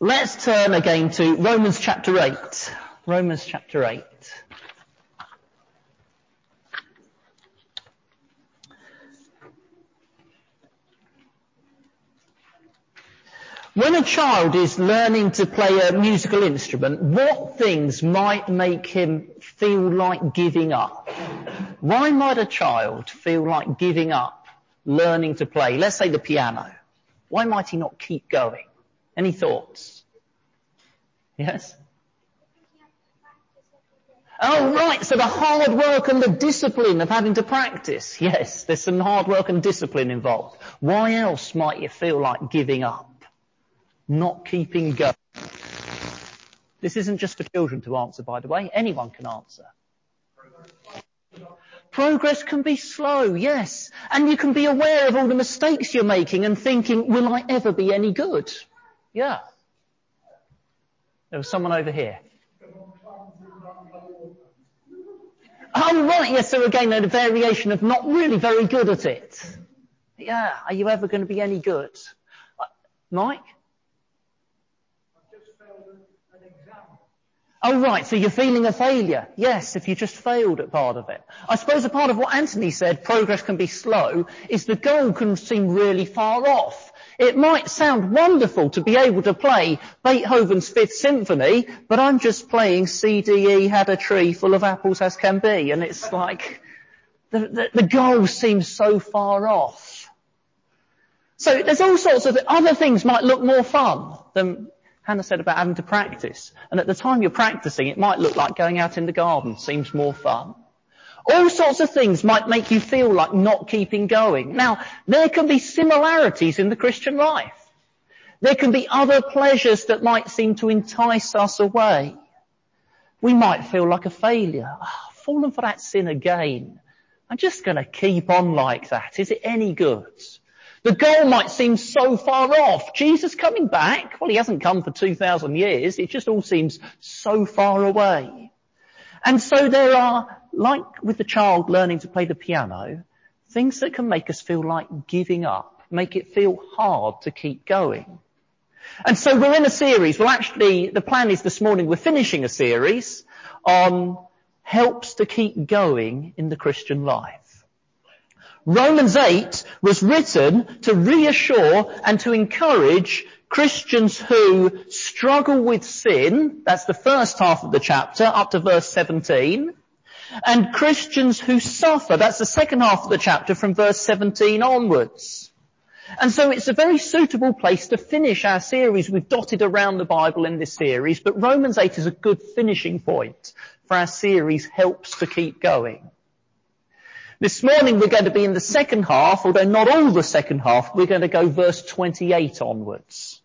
Let's turn again to Romans chapter 8. Romans chapter 8. When a child is learning to play a musical instrument, what things might make him feel like giving up? Why might a child feel like giving up learning to play, let's say the piano? Why might he not keep going? Any thoughts? Yes? Oh, right. So the hard work and the discipline of having to practice. Yes, there's some hard work and discipline involved. Why else might you feel like giving up? not keeping going. This isn't just for children to answer, by the way. Anyone can answer. Progress can be slow, yes. And you can be aware of all the mistakes you're making and thinking, will I ever be any good? Yeah. There was someone over here. Oh, right, yes. So again, a variation of not really very good at it. Yeah. Are you ever going to be any good? Uh, Mike? Oh right, so you're feeling a failure. Yes, if you just failed at part of it. I suppose a part of what Anthony said, progress can be slow, is the goal can seem really far off. It might sound wonderful to be able to play Beethoven's Fifth Symphony, but I'm just playing CDE had a tree full of apples as can be, and it's like, the, the, the goal seems so far off. So there's all sorts of other things might look more fun than Hannah said about having to practice. And at the time you're practicing, it might look like going out in the garden seems more fun. All sorts of things might make you feel like not keeping going. Now, there can be similarities in the Christian life. There can be other pleasures that might seem to entice us away. We might feel like a failure. Oh, fallen for that sin again. I'm just going to keep on like that. Is it any good? The goal might seem so far off. Jesus coming back? Well, he hasn't come for 2,000 years. It just all seems so far away. And so there are, like with the child learning to play the piano, things that can make us feel like giving up, make it feel hard to keep going. And so we're in a series. Well, actually, the plan is this morning we're finishing a series on helps to keep going in the Christian life. Romans 8 was written to reassure and to encourage Christians who struggle with sin, that's the first half of the chapter, up to verse 17, and Christians who suffer, that's the second half of the chapter from verse 17 onwards. And so it's a very suitable place to finish our series. We've dotted around the Bible in this series, but Romans 8 is a good finishing point for our series helps to keep going. This morning we're going to be in the second half, although not all the second half, we're going to go verse 28 onwards.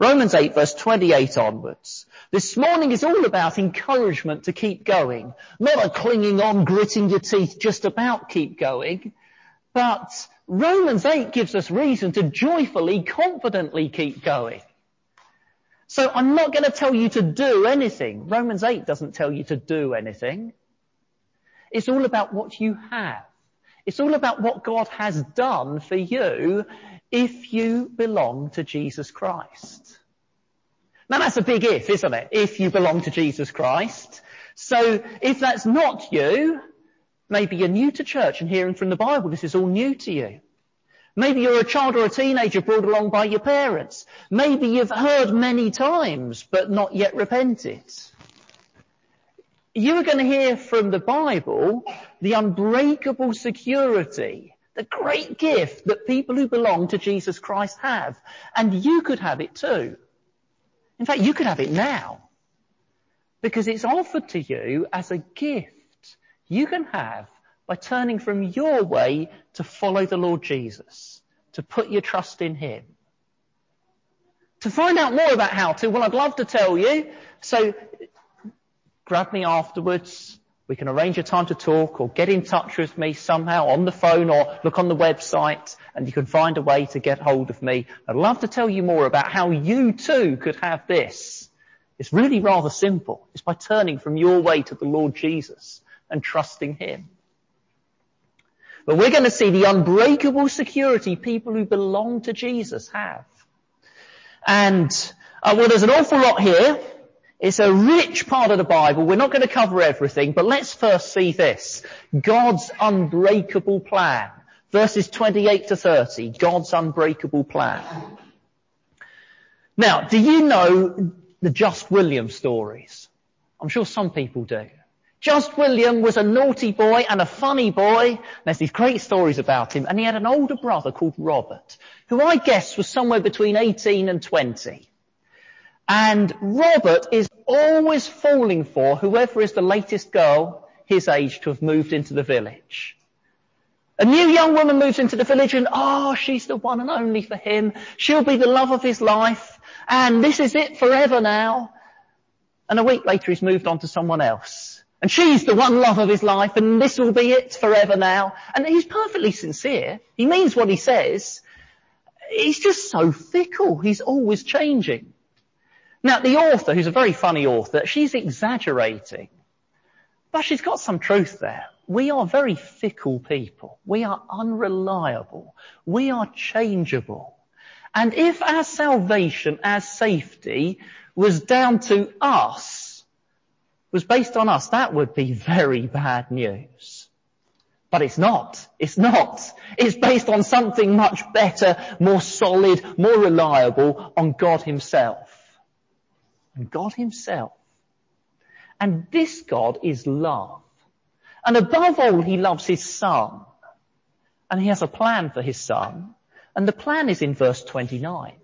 Romans 8 verse 28 onwards. This morning is all about encouragement to keep going. Not a clinging on, gritting your teeth, just about keep going. But Romans 8 gives us reason to joyfully, confidently keep going. So I'm not going to tell you to do anything. Romans 8 doesn't tell you to do anything. It's all about what you have. It's all about what God has done for you if you belong to Jesus Christ. Now that's a big if, isn't it? If you belong to Jesus Christ. So if that's not you, maybe you're new to church and hearing from the Bible, this is all new to you. Maybe you're a child or a teenager brought along by your parents. Maybe you've heard many times but not yet repented you are going to hear from the Bible the unbreakable security, the great gift that people who belong to Jesus Christ have. And you could have it too. In fact, you could have it now. Because it's offered to you as a gift you can have by turning from your way to follow the Lord Jesus, to put your trust in Him. To find out more about how to, well, I'd love to tell you. So grab me afterwards. We can arrange a time to talk or get in touch with me somehow on the phone or look on the website and you can find a way to get hold of me. I'd love to tell you more about how you too could have this. It's really rather simple. It's by turning from your way to the Lord Jesus and trusting Him. But we're going to see the unbreakable security people who belong to Jesus have. And Uh, well, there's an awful lot here. It's a rich part of the Bible. We're not going to cover everything, but let's first see this. God's unbreakable plan. Verses 28 to 30. God's unbreakable plan. Now, do you know the Just William stories? I'm sure some people do. Just William was a naughty boy and a funny boy. There's these great stories about him. And he had an older brother called Robert, who I guess was somewhere between 18 and 20. And Robert is always falling for whoever is the latest girl his age to have moved into the village. A new young woman moves into the village and, oh, she's the one and only for him. She'll be the love of his life. And this is it forever now. And a week later he's moved on to someone else. And she's the one love of his life and this will be it forever now. And he's perfectly sincere. He means what he says. He's just so fickle. He's always changing. Now the author, who's a very funny author, she's exaggerating. But she's got some truth there. We are very fickle people. We are unreliable. We are changeable. And if our salvation, our safety was down to us, was based on us, that would be very bad news. But it's not. It's not. It's based on something much better, more solid, more reliable, on God himself. And God himself. And this God is love. And above all, he loves his son. And he has a plan for his son. And the plan is in verse 29.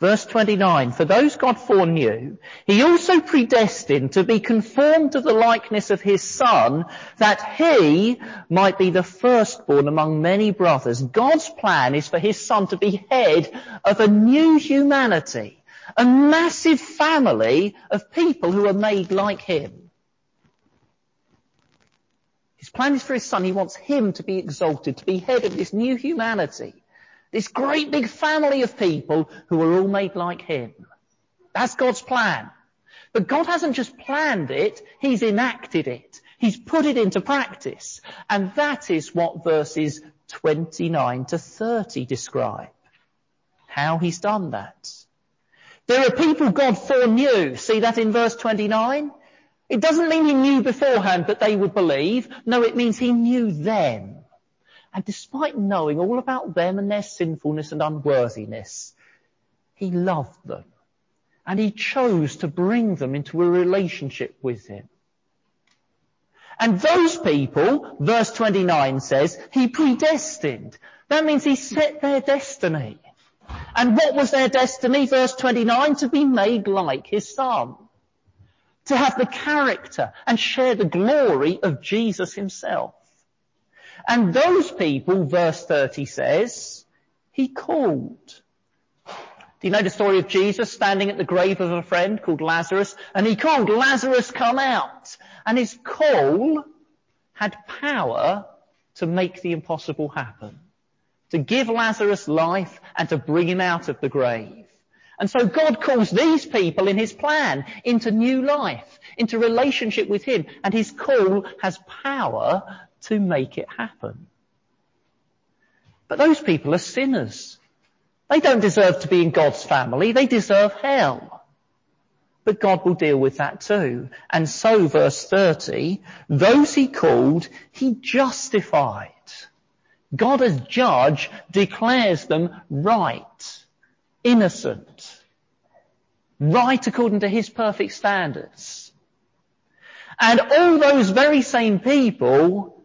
Verse 29, for those God foreknew, he also predestined to be conformed to the likeness of his son, that he might be the firstborn among many brothers. God's plan is for his son to be head of a new humanity, a massive family of people who are made like him. His plan is for his son. He wants him to be exalted, to be head of this new humanity. This great big family of people who are all made like him. That's God's plan. But God hasn't just planned it, He's enacted it. He's put it into practice. And that is what verses 29 to 30 describe. How He's done that. There are people God foreknew. See that in verse 29? It doesn't mean He knew beforehand that they would believe. No, it means He knew them. And despite knowing all about them and their sinfulness and unworthiness, he loved them. And he chose to bring them into a relationship with him. And those people, verse 29 says, he predestined. That means he set their destiny. And what was their destiny? Verse 29, to be made like his son. To have the character and share the glory of Jesus himself. And those people, verse 30 says, he called. Do you know the story of Jesus standing at the grave of a friend called Lazarus? And he called, Lazarus come out. And his call had power to make the impossible happen. To give Lazarus life and to bring him out of the grave. And so God calls these people in his plan into new life, into relationship with him. And his call has power to make it happen. But those people are sinners. They don't deserve to be in God's family. They deserve hell. But God will deal with that too. And so verse 30, those he called, he justified. God as judge declares them right, innocent, right according to his perfect standards. And all those very same people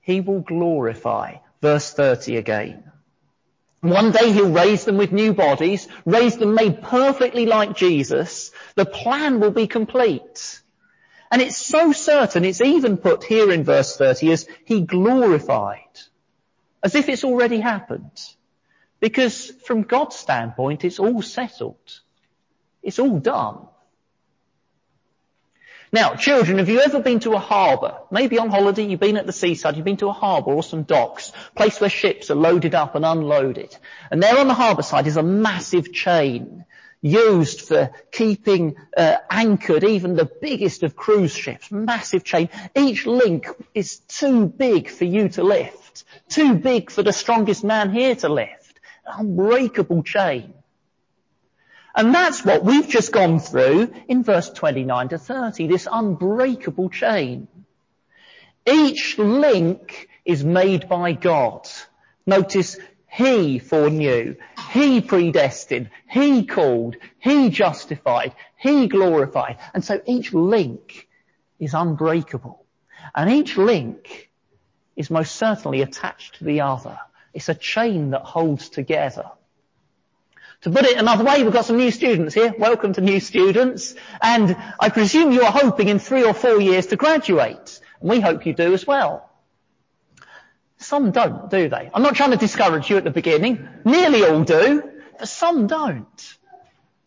he will glorify. Verse 30 again. One day he'll raise them with new bodies, raise them made perfectly like Jesus. The plan will be complete. And it's so certain, it's even put here in verse 30 as he glorified. As if it's already happened. Because from God's standpoint, it's all settled. It's all done. Now, children, have you ever been to a harbour? Maybe on holiday, you've been at the seaside, you've been to a harbour or some docks, place where ships are loaded up and unloaded. And there on the harbour side is a massive chain used for keeping uh, anchored even the biggest of cruise ships. Massive chain. Each link is too big for you to lift. Too big for the strongest man here to lift. Unbreakable chain. And that's what we've just gone through in verse 29 to 30, this unbreakable chain. Each link is made by God. Notice he foreknew, he predestined, he called, he justified, he glorified. And so each link is unbreakable. And each link is most certainly attached to the other. It's a chain that holds together. To put it another way, we've got some new students here. Welcome to new students. And I presume you are hoping in three or four years to graduate. And we hope you do as well. Some don't, do they? I'm not trying to discourage you at the beginning. Nearly all do, but some don't.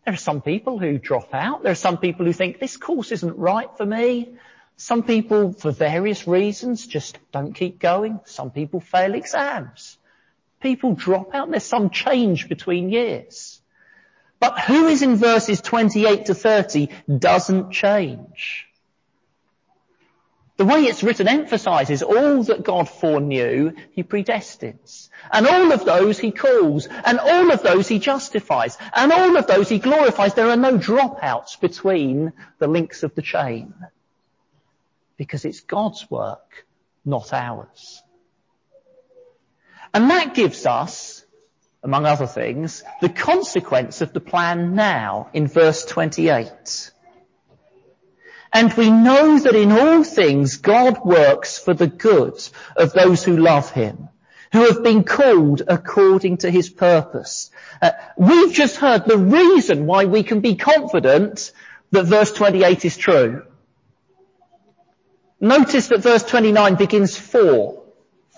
There are some people who drop out. There are some people who think this course isn't right for me. Some people, for various reasons, just don't keep going. Some people fail exams. People drop out. There's some change between years. But who is in verses 28 to 30 doesn't change. The way it's written emphasizes all that God foreknew, He predestines. And all of those He calls. And all of those He justifies. And all of those He glorifies. There are no dropouts between the links of the chain. Because it's God's work, not ours. And that gives us, among other things, the consequence of the plan now in verse 28. And we know that in all things God works for the good of those who love him, who have been called according to his purpose. Uh, we've just heard the reason why we can be confident that verse 28 is true. Notice that verse 29 begins for.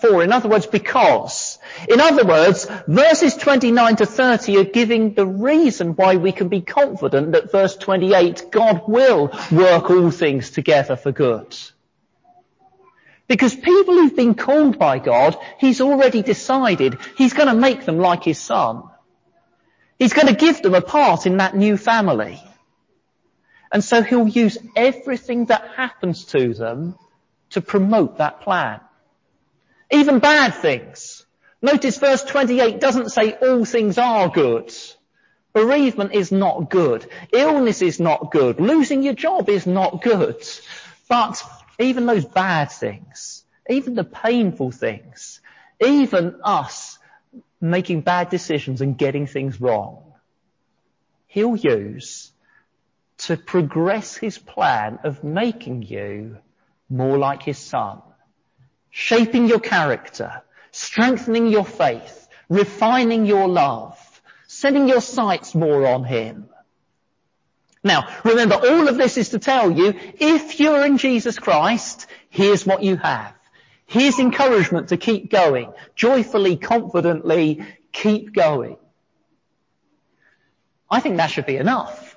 For, in other words, because. In other words, verses 29 to 30 are giving the reason why we can be confident that verse 28, God will work all things together for good. Because people who've been called by God, He's already decided He's going to make them like His Son. He's going to give them a part in that new family. And so He'll use everything that happens to them to promote that plan. Even bad things. Notice verse 28 doesn't say all things are good. Bereavement is not good. Illness is not good. Losing your job is not good. But even those bad things, even the painful things, even us making bad decisions and getting things wrong, he'll use to progress his plan of making you more like his son shaping your character, strengthening your faith, refining your love, setting your sights more on Him. Now, remember, all of this is to tell you, if you're in Jesus Christ, here's what you have. Here's encouragement to keep going. Joyfully, confidently, keep going. I think that should be enough.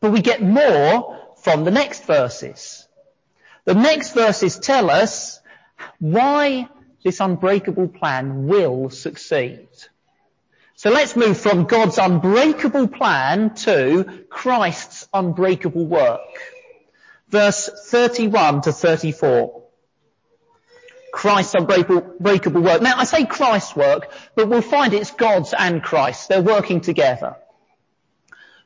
But we get more from the next verses. The next verses tell us why this unbreakable plan will succeed. So let's move from God's unbreakable plan to Christ's unbreakable work. Verse 31 to 34. Christ's unbreakable work. Now I say Christ's work, but we'll find it's God's and Christ's. They're working together.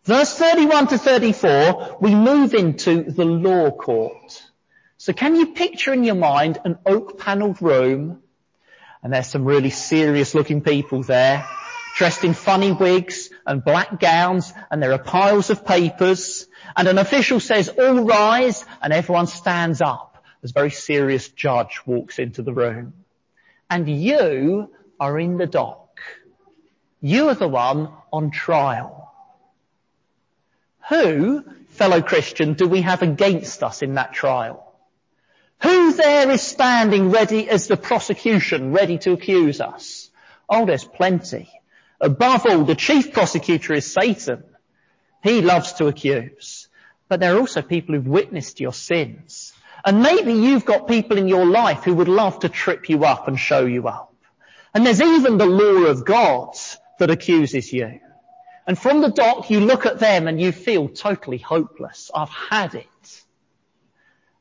Verse 31 to 34, we move into the law court. So can you picture in your mind an oak panelled room and there's some really serious looking people there dressed in funny wigs and black gowns and there are piles of papers and an official says all rise and everyone stands up a very serious judge walks into the room. And you are in the dock. You are the one on trial. Who, fellow Christian, do we have against us in that trial? Who there is standing ready as the prosecution, ready to accuse us? Oh, there's plenty. Above all, the chief prosecutor is Satan. He loves to accuse. But there are also people who've witnessed your sins. And maybe you've got people in your life who would love to trip you up and show you up. And there's even the law of God that accuses you. And from the dock, you look at them and you feel totally hopeless. I've had it.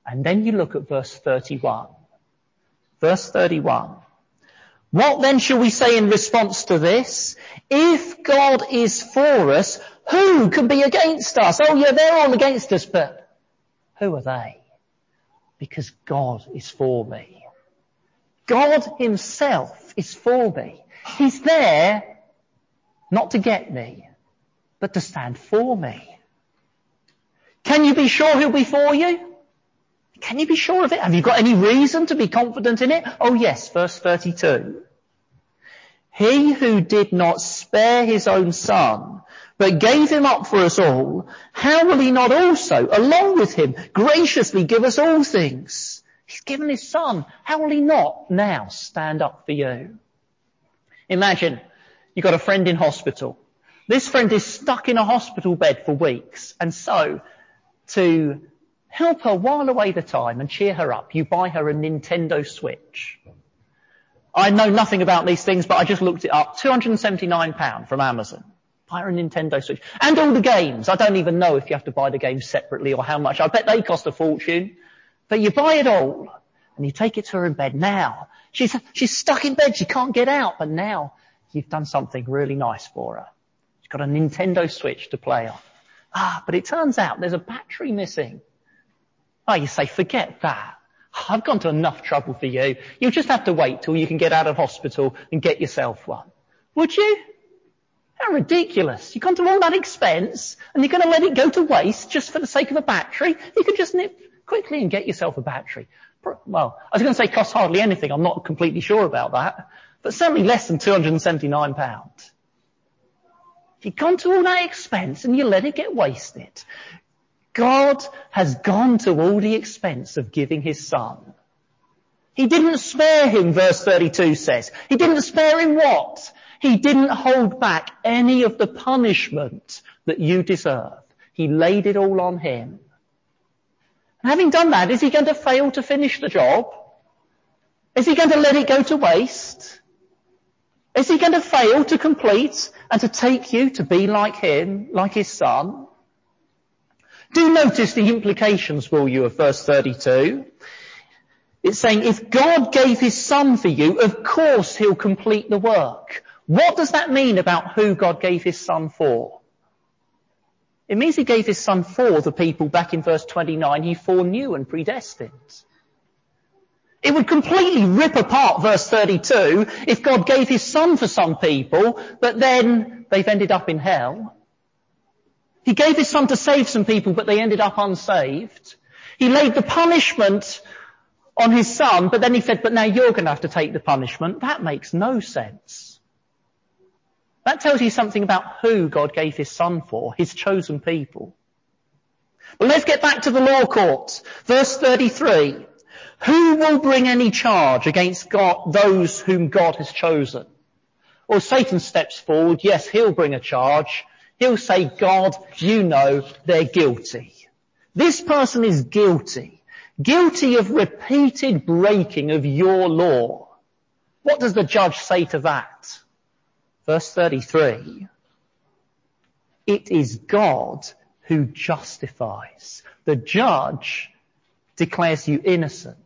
And then you look at verse 31. Verse 31. What then shall we say in response to this? If God is for us, Who can be against us? Oh yeah, they're all against us, but who are they? Because God is for me. God himself is for me. He's there not to get me, but to stand for me. Can you be sure he'll be for you? Can you be sure of it? Have you got any reason to be confident in it? Oh yes, verse 32. He who did not spare his own son, but gave him up for us all, how will he not also, along with him, graciously give us all things? He's given his son. How will he not now stand up for you? Imagine you've got a friend in hospital. This friend is stuck in a hospital bed for weeks. And so, to help her while away the time and cheer her up, you buy her a Nintendo Switch. I know nothing about these things, but I just looked it up. £279 from Amazon. Buy her a Nintendo Switch. And all the games. I don't even know if you have to buy the games separately or how much. I bet they cost a fortune. But you buy it all and you take it to her in bed now. She's, she's stuck in bed. She can't get out. But now you've done something really nice for her. She's got a Nintendo Switch to play on. Ah, but it turns out there's a battery missing. Oh, you say, forget that. I've gone to enough trouble for you. You'll just have to wait till you can get out of hospital and get yourself one. Would you? How ridiculous. You've gone to all that expense and you're going to let it go to waste just for the sake of a battery? You could just nip quickly and get yourself a battery. Well, I was going to say costs hardly anything. I'm not completely sure about that. But certainly less than £279. You've gone to all that expense and you let it get wasted. God has gone to all the expense of giving his son. He didn't spare him, verse 32 says. He didn't spare him what? He didn't hold back any of the punishment that you deserve. He laid it all on him. And having done that, is he going to fail to finish the job? Is he going to let it go to waste? Is he going to fail to complete and to take you to be like him, like his son? Do notice the implications, will you, of verse 32. It's saying, if God gave his son for you, of course he'll complete the work. What does that mean about who God gave his son for? It means he gave his son for the people back in verse 29 he foreknew and predestined. It would completely rip apart verse 32 if God gave his son for some people, but then they've ended up in hell. He gave his son to save some people, but they ended up unsaved. He laid the punishment on his son, but then he said, but now you're going to have to take the punishment. That makes no sense. That tells you something about who God gave his son for, his chosen people. But let's get back to the law courts. Verse 33. Who will bring any charge against God, those whom God has chosen? Well, Satan steps forward. Yes, he'll bring a charge. He'll say, God, you know they're guilty. This person is guilty. Guilty of repeated breaking of your law. What does the judge say to that? Verse 33. It is God who justifies. The judge declares you innocent.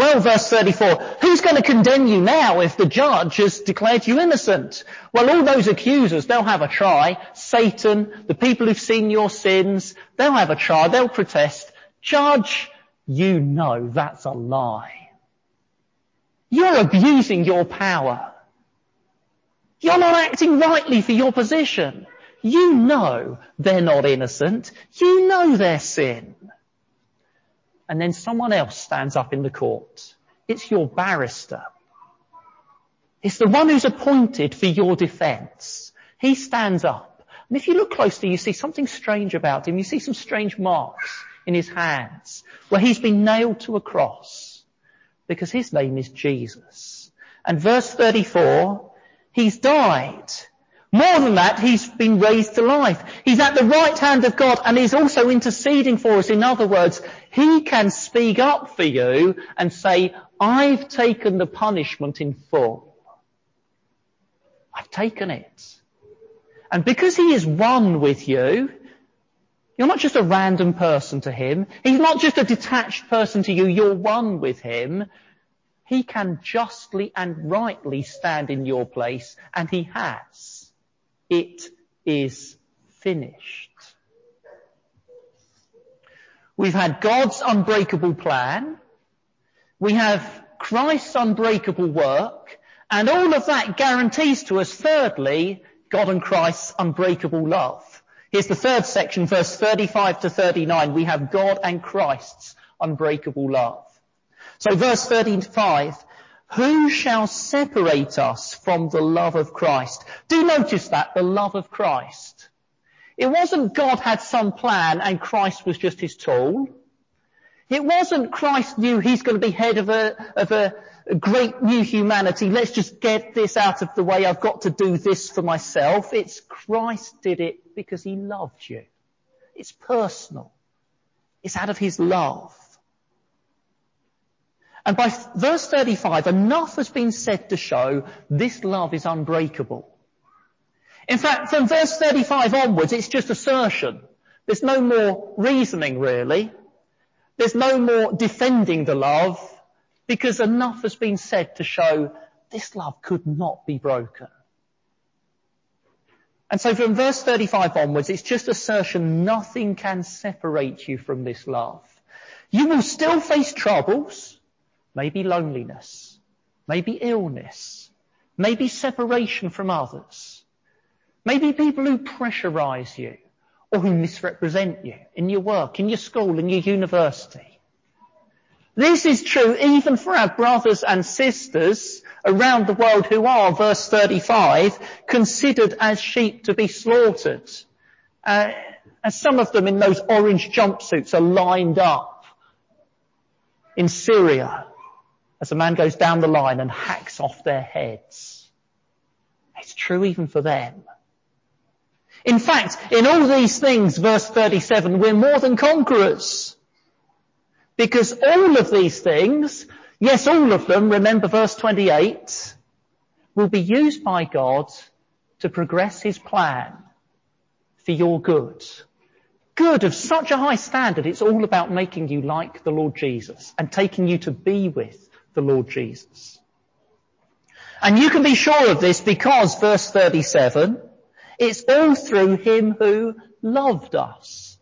Well, verse 34, who's going to condemn you now if the judge has declared you innocent? Well, all those accusers, they'll have a try. Satan, the people who've seen your sins, they'll have a try. They'll protest. Judge, you know that's a lie. You're abusing your power. You're not acting rightly for your position. You know they're not innocent. You know their sin and then someone else stands up in the court. It's your barrister. It's the one who's appointed for your defense. He stands up. And if you look closely, you see something strange about him. You see some strange marks in his hands where he's been nailed to a cross because his name is Jesus. And verse 34, he's died. More than that, he's been raised to life. He's at the right hand of God and he's also interceding for us. In other words, he can speak up for you and say, I've taken the punishment in full. I've taken it. And because he is one with you, you're not just a random person to him. He's not just a detached person to you. You're one with him. He can justly and rightly stand in your place, and he has. It is finished. We've had God's unbreakable plan. We have Christ's unbreakable work. And all of that guarantees to us, thirdly, God and Christ's unbreakable love. Here's the third section, verse 35 to 39. We have God and Christ's unbreakable love. So verse 35, who shall separate us from the love of Christ? Do notice that, the love of Christ. It wasn't God had some plan and Christ was just his tool. It wasn't Christ knew he's going to be head of a, of a, great new humanity. Let's just get this out of the way. I've got to do this for myself. It's Christ did it because he loved you. It's personal. It's out of his love. And by verse 35, enough has been said to show this love is unbreakable. In fact, from verse 35 onwards, it's just assertion. There's no more reasoning really. There's no more defending the love because enough has been said to show this love could not be broken. And so from verse 35 onwards, it's just assertion nothing can separate you from this love. You will still face troubles, maybe loneliness, maybe illness, maybe separation from others, maybe people who pressurize you, or who misrepresent you in your work, in your school, in your university. This is true even for our brothers and sisters around the world who are, verse 35, considered as sheep to be slaughtered. Uh, and some of them in those orange jumpsuits are lined up in Syria as a man goes down the line and hacks off their heads. It's true even for them. In fact, in all these things, verse 37, we're more than conquerors. Because all of these things, yes, all of them, remember verse 28, will be used by God to progress his plan for your good. Good of such a high standard, it's all about making you like the Lord Jesus and taking you to be with the Lord Jesus. And you can be sure of this because verse 37, it's all through him who loved us.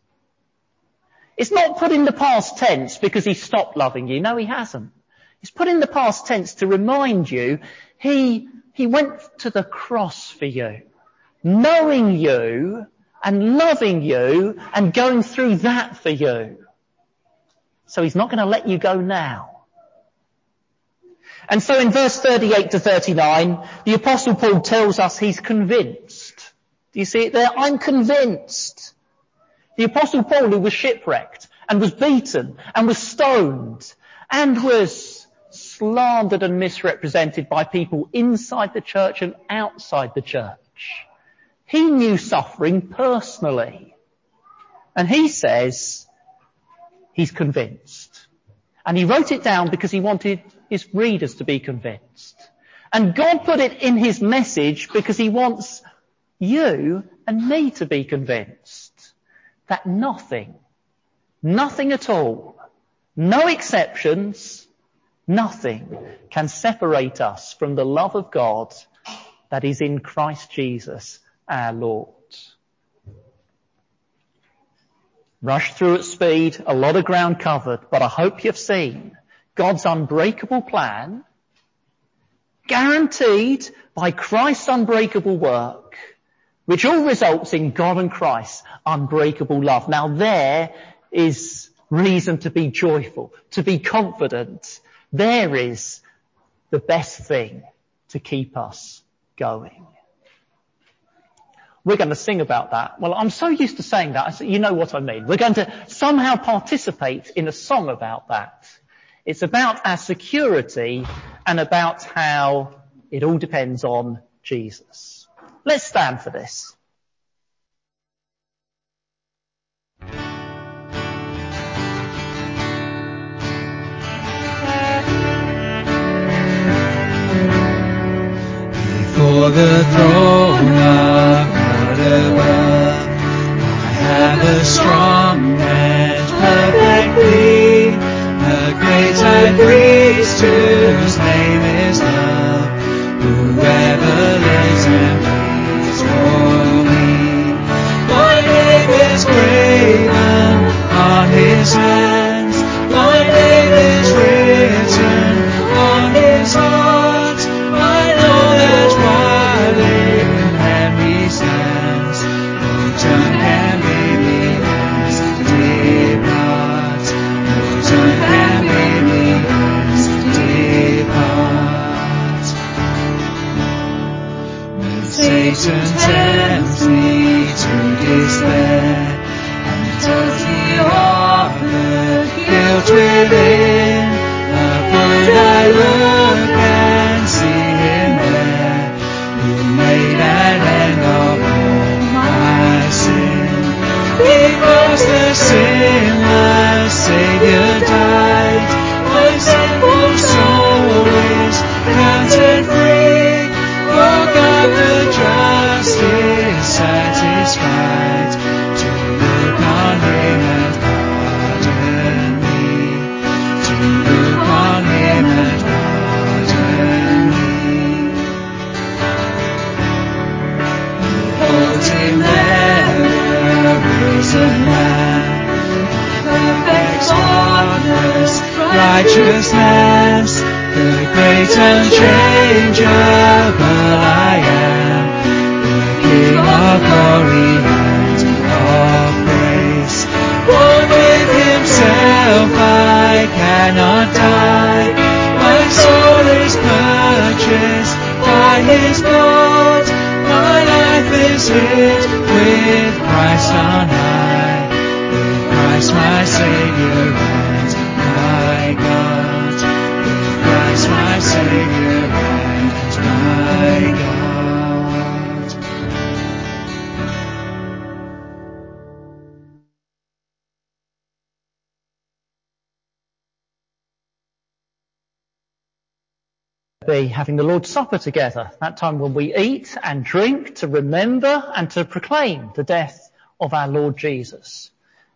It's not put in the past tense because he stopped loving you. No, he hasn't. It's put in the past tense to remind you he, he went to the cross for you, knowing you and loving you and going through that for you. So he's not going to let you go now. And so in verse 38 to 39, the apostle Paul tells us he's convinced do you see it there? I'm convinced. The apostle Paul who was shipwrecked and was beaten and was stoned and was slandered and misrepresented by people inside the church and outside the church. He knew suffering personally. And he says he's convinced. And he wrote it down because he wanted his readers to be convinced. And God put it in his message because he wants you and me to be convinced that nothing, nothing at all, no exceptions, nothing can separate us from the love of God that is in Christ Jesus our Lord. Rushed through at speed, a lot of ground covered, but I hope you've seen God's unbreakable plan, guaranteed by Christ's unbreakable work, which all results in God and Christ's unbreakable love. Now there is reason to be joyful, to be confident. There is the best thing to keep us going. We're going to sing about that. Well, I'm so used to saying that, you know what I mean. We're going to somehow participate in a song about that. It's about our security and about how it all depends on Jesus. Let's stand for this. Before the throne of God above, I have a strong be having the Lord's Supper together. That time when we eat and drink to remember and to proclaim the death of our Lord Jesus.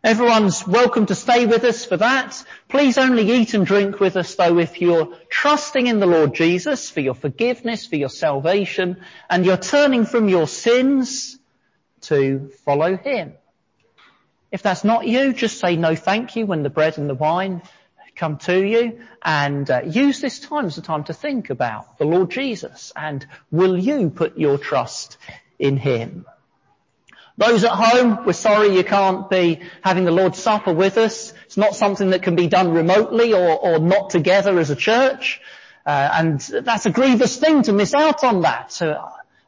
Everyone's welcome to stay with us for that. Please only eat and drink with us though if you're trusting in the Lord Jesus for your forgiveness, for your salvation, and you're turning from your sins to follow Him. If that's not you, just say no thank you when the bread and the wine come to you and uh, use this time as a time to think about the Lord Jesus and will you put your trust in Him? Those at home, we're sorry you can't be having the Lord's Supper with us. It's not something that can be done remotely or, or not together as a church. Uh, and that's a grievous thing to miss out on that. So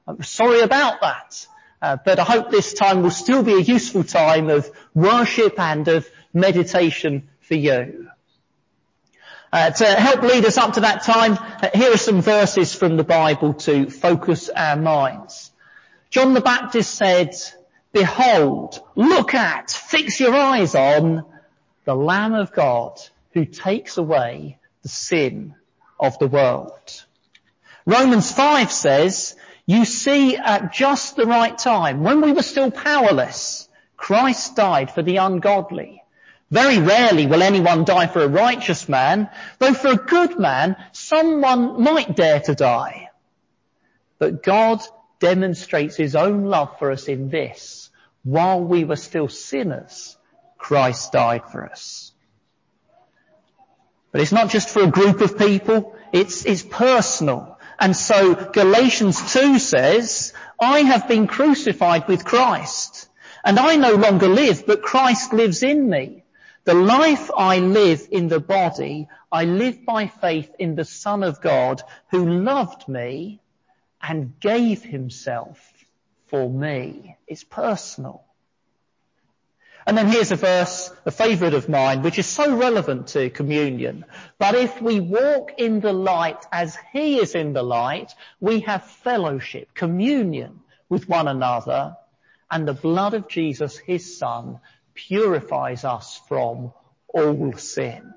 I'm sorry about that. Uh, but I hope this time will still be a useful time of worship and of meditation for you. Uh, to help lead us up to that time, uh, here are some verses from the Bible to focus our minds. John the Baptist said, Behold, look at, fix your eyes on the Lamb of God who takes away the sin of the world. Romans 5 says, you see at just the right time, when we were still powerless, Christ died for the ungodly. Very rarely will anyone die for a righteous man, though for a good man, someone might dare to die. But God demonstrates his own love for us in this. While we were still sinners, Christ died for us. But it's not just for a group of people, it's, it's personal. And so Galatians 2 says, I have been crucified with Christ, and I no longer live, but Christ lives in me. The life I live in the body, I live by faith in the Son of God who loved me and gave himself for me. It's personal. And then here's a verse, a favourite of mine, which is so relevant to communion. But if we walk in the light as he is in the light, we have fellowship, communion with one another, and the blood of Jesus, his son, purifies us from all sin.